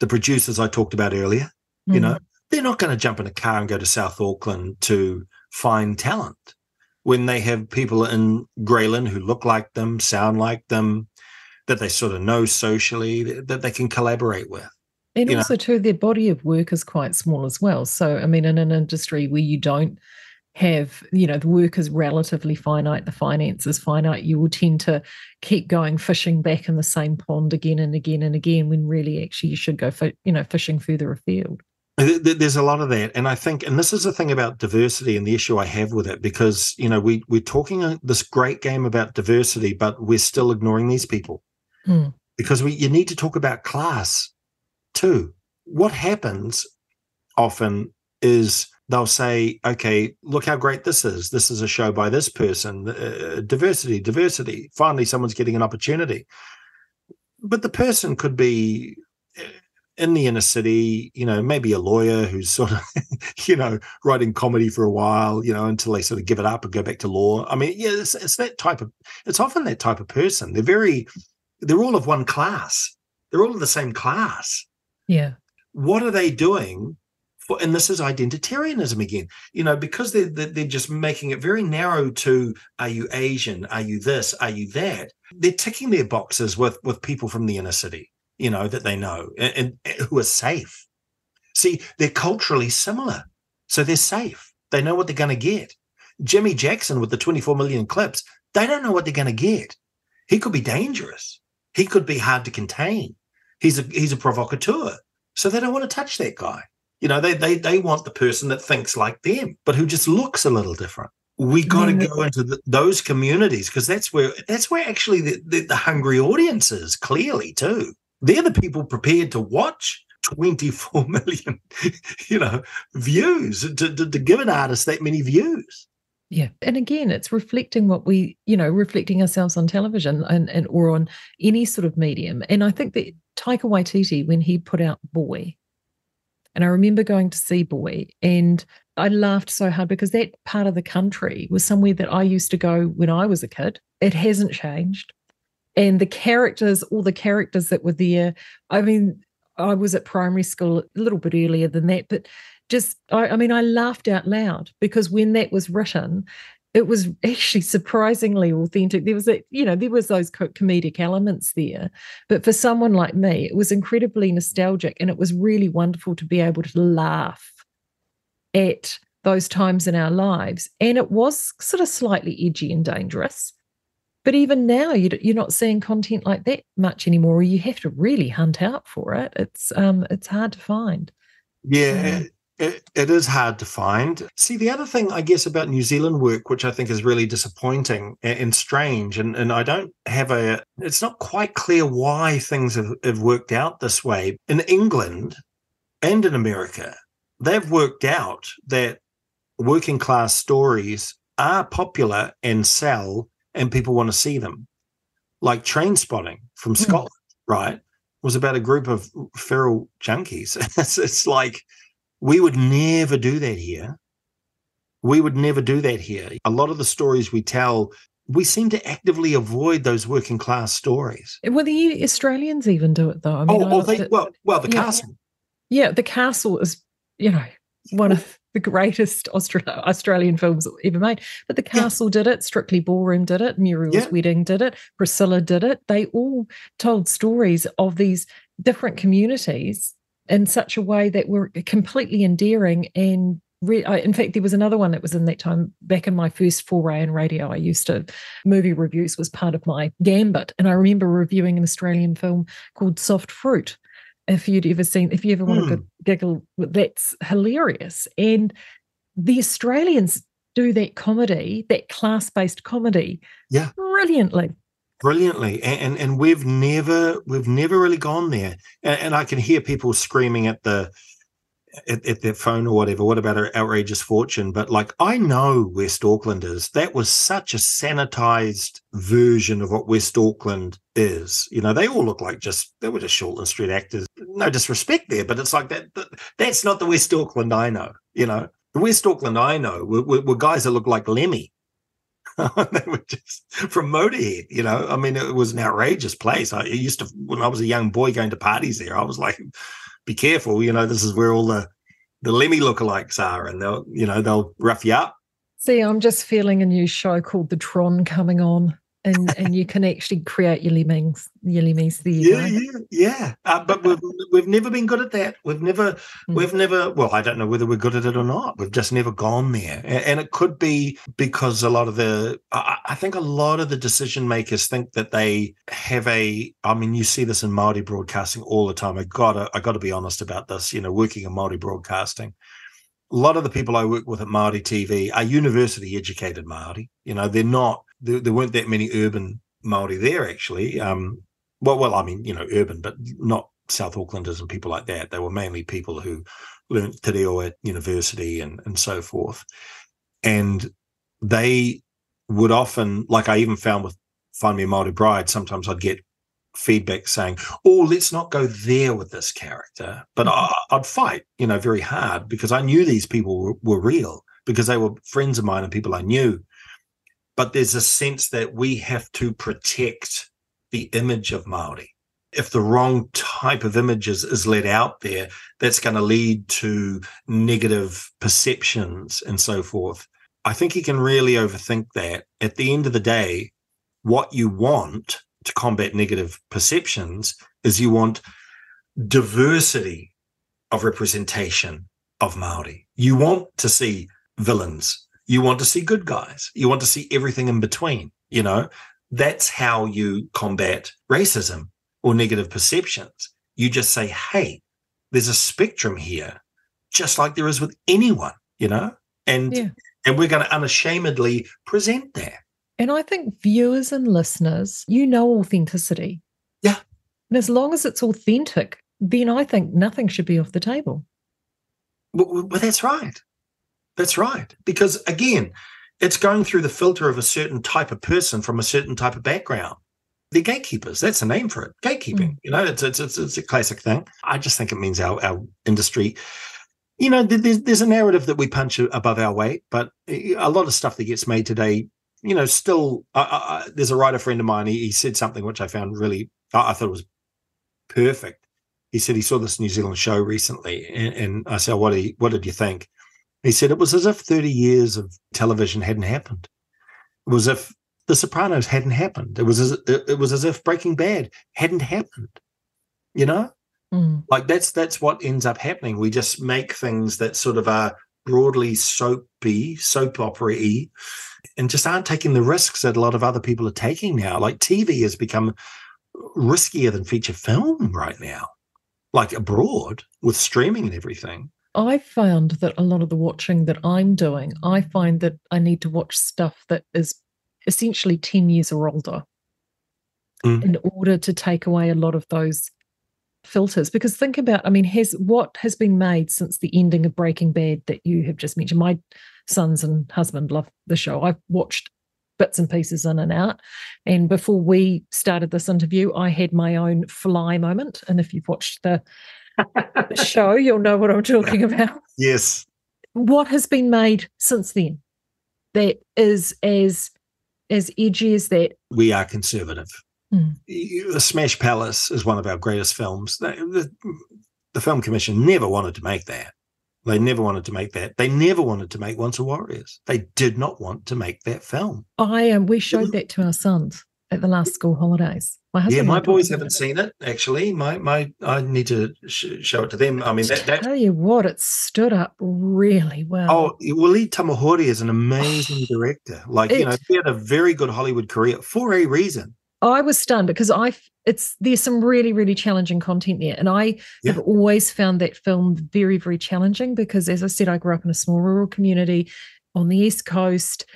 S3: The producers I talked about earlier, mm. you know, they're not going to jump in a car and go to South Auckland to find talent when they have people in Grey Lynn who look like them, sound like them, that they sort of know socially, that they can collaborate with.
S2: And you also, know? too, their body of work is quite small as well. So, I mean, in an industry where you don't have, you know, the work is relatively finite, the finance is finite, you will tend to keep going fishing back in the same pond again and again and again when really actually you should go, for, you know, fishing further afield.
S3: There's a lot of that, and I think, and this is the thing about diversity and the issue I have with it, because you know we we're talking uh, this great game about diversity, but we're still ignoring these people hmm. because we you need to talk about class too. What happens often is they'll say, okay, look how great this is. This is a show by this person. Uh, diversity, diversity. Finally, someone's getting an opportunity. But the person could be uh, in the inner city, you know, maybe a lawyer who's sort of, you know, writing comedy for a while, you know, until they sort of give it up and go back to law. I mean, yeah, it's, it's that type of, it's often that type of person. They're very, they're all of one class. They're all of the same class.
S2: Yeah.
S3: What are they doing for, and this is identitarianism again, you know, because they're, they're just making it very narrow to are you Asian? Are you this? Are you that? They're ticking their boxes with, with people from the inner city, you know, that they know and, and who are safe. See, they're culturally similar. So they're safe. They know what they're going to get. Jimmy Jackson with the 24 million clips, they don't know what they're going to get. He could be dangerous. He could be hard to contain. He's a he's a provocateur. So they don't want to touch that guy. You know, they they they want the person that thinks like them, but who just looks a little different. We got to go into the, those communities because that's where that's where actually the, the, the hungry audience is clearly too. They're the people prepared to watch 24 million, you know, views to, to, to give an artist that many views.
S2: Yeah. And again, it's reflecting what we, you know, reflecting ourselves on television and, and or on any sort of medium. And I think that Taika Waititi, when he put out Boy, and I remember going to see Boy and I laughed so hard because that part of the country was somewhere that I used to go when I was a kid. It hasn't changed. And the characters, all the characters that were there, I mean, I was at primary school a little bit earlier than that, but just, I, I mean, I laughed out loud because when that was written, it was actually surprisingly authentic. There was a, you know, there was those comedic elements there, but for someone like me, it was incredibly nostalgic, and it was really wonderful to be able to laugh at those times in our lives. And it was sort of slightly edgy and dangerous. But even now, you're not seeing content like that much anymore. You have to really hunt out for it. It's um, it's hard to find.
S3: Yeah, it, it is hard to find. See, the other thing, I guess, about New Zealand work, which I think is really disappointing and, and strange, and, and I don't have a, it's not quite clear why things have, have worked out this way. In England and in America, they've worked out that working class stories are popular and sell, and people want to see them. Like Trainspotting from hmm. Scotland, right? Was about a group of feral junkies. it's, it's like, we would never do that here. We would never do that here. A lot of the stories we tell, we seem to actively avoid those working class stories.
S2: Well, the Australians even do it, though. I
S3: mean, oh, oh they, well, well, the yeah, castle.
S2: Yeah, the castle is, you know, one of the greatest Austra- Australian films ever made. But the castle yeah. did it, Strictly Ballroom did it, Muriel's yeah. Wedding did it, Priscilla did it. They all told stories of these different communities in such a way that were completely endearing. And re- I, in fact there was another one that was in that time back in my first foray in radio. I used to movie reviews was part of my gambit. And i remember reviewing an australian film called soft fruit if you'd ever seen if you ever want to hmm. giggle that's hilarious. And the australians do that comedy that class-based comedy
S3: yeah.
S2: brilliantly
S3: brilliantly and, and, and we've never we've never really gone there and, and, i can hear people screaming at the at, at, their phone or whatever. What about our outrageous fortune? But like, I know West Aucklanders. That was such a sanitized version of what West Auckland is. You know, they all look like just they were just Shortland Street actors. No disrespect there, but it's like that. that that's not the West Auckland I know. You know, the West Auckland I know were, were, were guys that look like Lemmy. they were just from Motorhead, you know. I mean, it was an outrageous place. I used to, when I was a young boy going to parties there, I was like, be careful, you know, this is where all the the Lemmy lookalikes are, and they'll, you know, they'll rough you up.
S2: See, I'm just feeling a new show called The Tron coming on and and you can actually create your lemmings, your lemmies. There
S3: yeah, go. yeah, yeah. Uh, but we've we've never been good at that. We've never mm. we've never. Well, I don't know whether we're good at it or not. We've just never gone there, and, and it could be because a lot of the. I, I, think a lot of the decision makers think that they have a. I mean, you see this in Maori broadcasting all the time. I gotta I gotta be honest about this. You know, working in Maori broadcasting a lot of the people I work with at Maori TV are university educated Maori. You know, they're not there, there weren't that many urban Maori there actually. Um, well, well, I mean, you know, urban, but not South Aucklanders and people like that. They were mainly people who learned te reo at university and and so forth, and they would often, like I even found with Find Me a Maori Bride, sometimes I'd get feedback saying, "Oh, let's not go there with this character," but mm-hmm. I, would fight, you know, very hard because I knew these people were, were real because they were friends of mine and people I knew but there's a sense that we have to protect the image of Maori. If the wrong type of images is let out there, that's going to lead to negative perceptions and so forth. I think you can really overthink that. At the end of the day, what you want to combat negative perceptions is you want diversity of representation of Maori. You want to see villains you want to see good guys. You want to see everything in between. You know, that's how you combat racism or negative perceptions. You just say, hey, there's a spectrum here, just like there is with anyone, you know? And yeah. and we're going to unashamedly present that.
S2: And I think viewers and listeners, you know authenticity.
S3: Yeah.
S2: And as long as it's authentic, then I think nothing should be off the table.
S3: Well, well that's right. That's right. Because again, it's going through the filter of a certain type of person from a certain type of background. They're gatekeepers. That's the name for it. Gatekeeping. Mm. You know, it's, it's, it's it's a classic thing. I just think it means our our industry. You know, there's there's a narrative that we punch above our weight, but a lot of stuff that gets made today, you know, still. There's a writer friend of mine. He, he said something which I found really. I, I thought it was perfect. He said he saw this New Zealand show recently, and, and I said, "What? What did you think?" He said it was as if 30 years of television hadn't happened. It was as if The Sopranos hadn't happened. It was as it was as if Breaking Bad hadn't happened. You know, mm. like that's that's what ends up happening. We just make things that sort of are broadly soapy, soap opera-y, and just aren't taking the risks that a lot of other people are taking now. Like TV has become riskier than feature film right now, like abroad with streaming and everything.
S2: I found that a lot of the watching that I'm doing, I find that I need to watch stuff that is essentially 10 years or older mm. in order to take away a lot of those filters. Because think about, I mean, has what has been made since the ending of Breaking Bad that you have just mentioned? My sons and husband love the show. I've watched bits and pieces in and out. And before we started this interview, I had my own fly moment. And if you've watched the show, you'll know what I'm talking about.
S3: Yes.
S2: What has been made since then that is as as edgy as that?
S3: We are conservative. Mm. The Smash Palace is one of our greatest films. The, the, the Film Commission never wanted to make that. They never wanted to make that. They never wanted to make Once Were Warriors. They did not want to make that film.
S2: I am. Um, we showed that to our sons at the last school holidays.
S3: My yeah, my boys haven't it. seen it actually. My my, I need to sh- show it to them. I mean, that, that,
S2: tell you what, it stood up really well.
S3: Oh, Lee Tamahori is an amazing director. Like it, you know, he had a very good Hollywood career for a reason.
S2: I was stunned because I it's there's some really really challenging content there, and I yeah. have always found that film very very challenging because, as I said, I grew up in a small rural community on the east coast.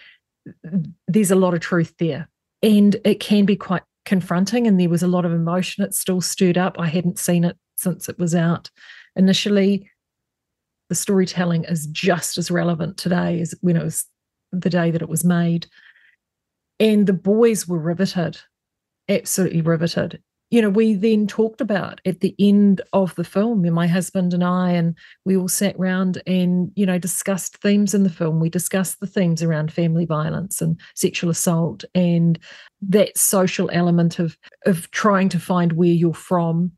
S2: There's a lot of truth there and it can be quite confronting and there was a lot of emotion. It still stirred up. I hadn't seen it since it was out. Initially the storytelling is just as relevant today as when it was the day that it was made. And the boys were riveted, absolutely riveted you know, we then talked about at the end of the film, my husband and I, and we all sat around and, you know, discussed themes in the film. We discussed the themes around family violence and sexual assault and that social element of of trying to find where you're from,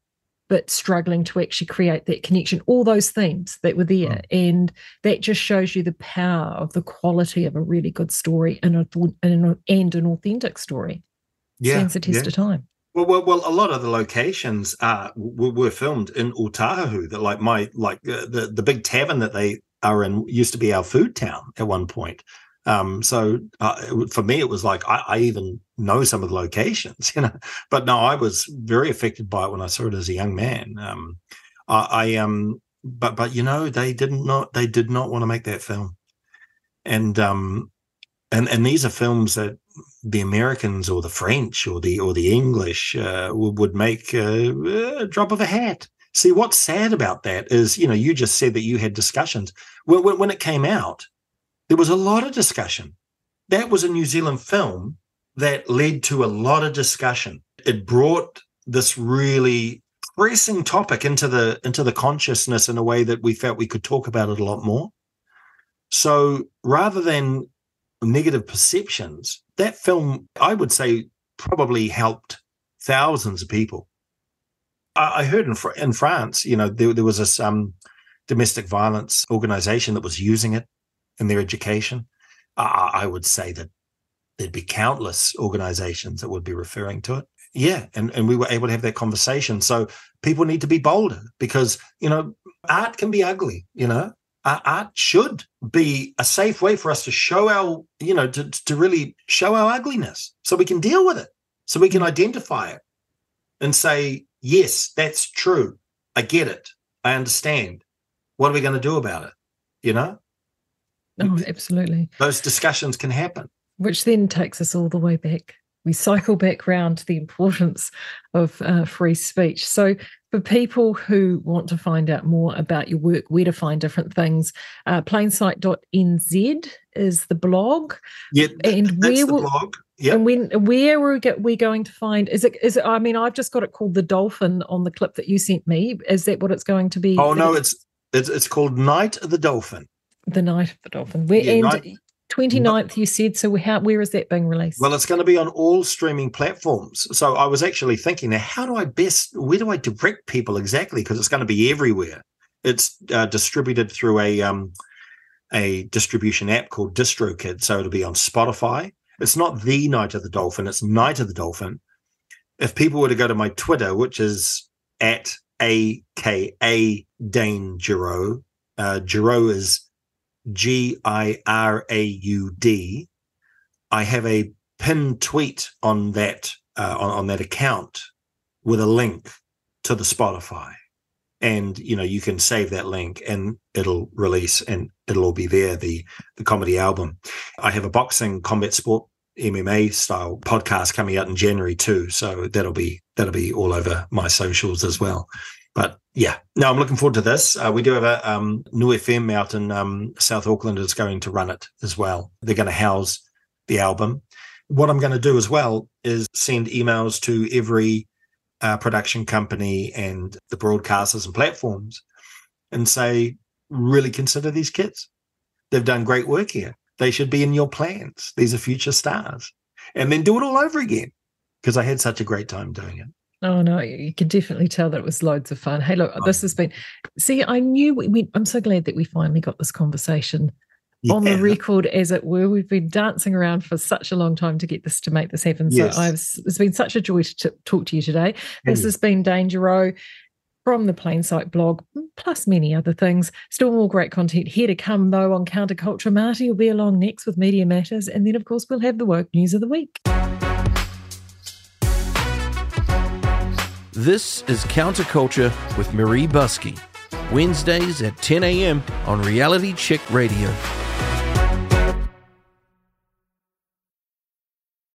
S2: but struggling to actually create that connection. All those themes that were there. Mm. And that just shows you the power of the quality of a really good story and, a, and, an, and an authentic story. Yeah, Stands the test yeah. of time.
S3: Well, well, well, a lot of the locations uh, were, were filmed in Otahuhu. That like my like uh, the the big tavern that they are in used to be our food town at one point. Um, so uh, for me, it was like I, I, even know some of the locations, you know. But no, I was very affected by it when I saw it as a young man. Um, I, I um, but but you know, they didn't not they did not want to make that film, and um, and and these are films that the Americans or the French or the or the English uh, would, make a drop of a hat. See, what's sad about that is, you know, you just said that you had discussions. When, when it came out, there was a lot of discussion. That was a New Zealand film that led to a lot of discussion. It brought this really pressing topic into the into the consciousness in a way that we felt we could talk about it a lot more. So rather than negative perceptions, that film, I would say, probably helped thousands of people. I, I heard in, in France, you know, there, there was this um, domestic violence organization that was using it in their education. I, I would say that there'd be countless organizations that would be referring to it. Yeah, and, and we were able to have that conversation. So people need to be bolder because, you know, art can be ugly, you know, art should be a safe way for us to show our, you know, to, to really show our ugliness so we can deal with it, so we can identify it and say, yes, that's true. I get it. I understand. What are we going to do about it? You know?
S2: Oh, absolutely.
S3: Those discussions can happen.
S2: Which then takes us all the way back. We cycle back round to the importance of uh, free speech. So, for people who want to find out more about your work, where to find different things, uh, plainsight.nz is the blog.
S3: Yeah, and where will, blog.
S2: Yep. And when where are we going to find? Is it is it? I mean, I've just got it called the dolphin on the clip that you sent me. Is that what it's going to be?
S3: Oh no, it's it's it's called Night of the Dolphin.
S2: The Night of the Dolphin. Where yeah, and night, 29th you said so how where is that being released?
S3: Well it's going to be on all streaming platforms. So i was actually thinking now how do i best where do i direct people exactly? Because it's going to be everywhere. It's uh, distributed through a um, a distribution app called distrokid so it'll be on spotify. It's not the night of the dolphin it's night of the dolphin. If people were to go to my twitter which is at aka dane Giraud, uh Giraud is G I R A U D. I have a pinned tweet on that uh, on, on that account with a link to the Spotify, and you know you can save that link and it'll release and it'll all be there. The the comedy album. I have a boxing combat sport MMA style podcast coming out in January too, so that'll be that'll be all over my socials as well. But yeah, no, I'm looking forward to this. Uh, we do have a um, Niu FM out in um, South Auckland is going to run it as well. They're going to house the album. What I'm going to do as well is send emails to every uh, production company and the broadcasters and platforms and say, really consider these kids. They've done great work here. They should be in your plans. These are future stars. And then do it all over again because I had such a great time doing it.
S2: Oh no, you can definitely tell that it was loads of fun. Hey, look, oh. this has been. See, I knew we, we. I'm so glad that we finally got this conversation yeah. on the record, as it were. We've been dancing around for such a long time to get this to make this happen. Yes. So I've. It's been such a joy to t- talk to you today. This has been Dane Giraud from the Plain Sight blog, plus many other things. Still more great content here to come, though, on Counterculture. Marty will be along next with Media Matters. And then, of course, we'll have the woke news of the week.
S1: This is Counterculture with Maree Buscke, Wednesdays at 10 a.m. on Reality Check Radio.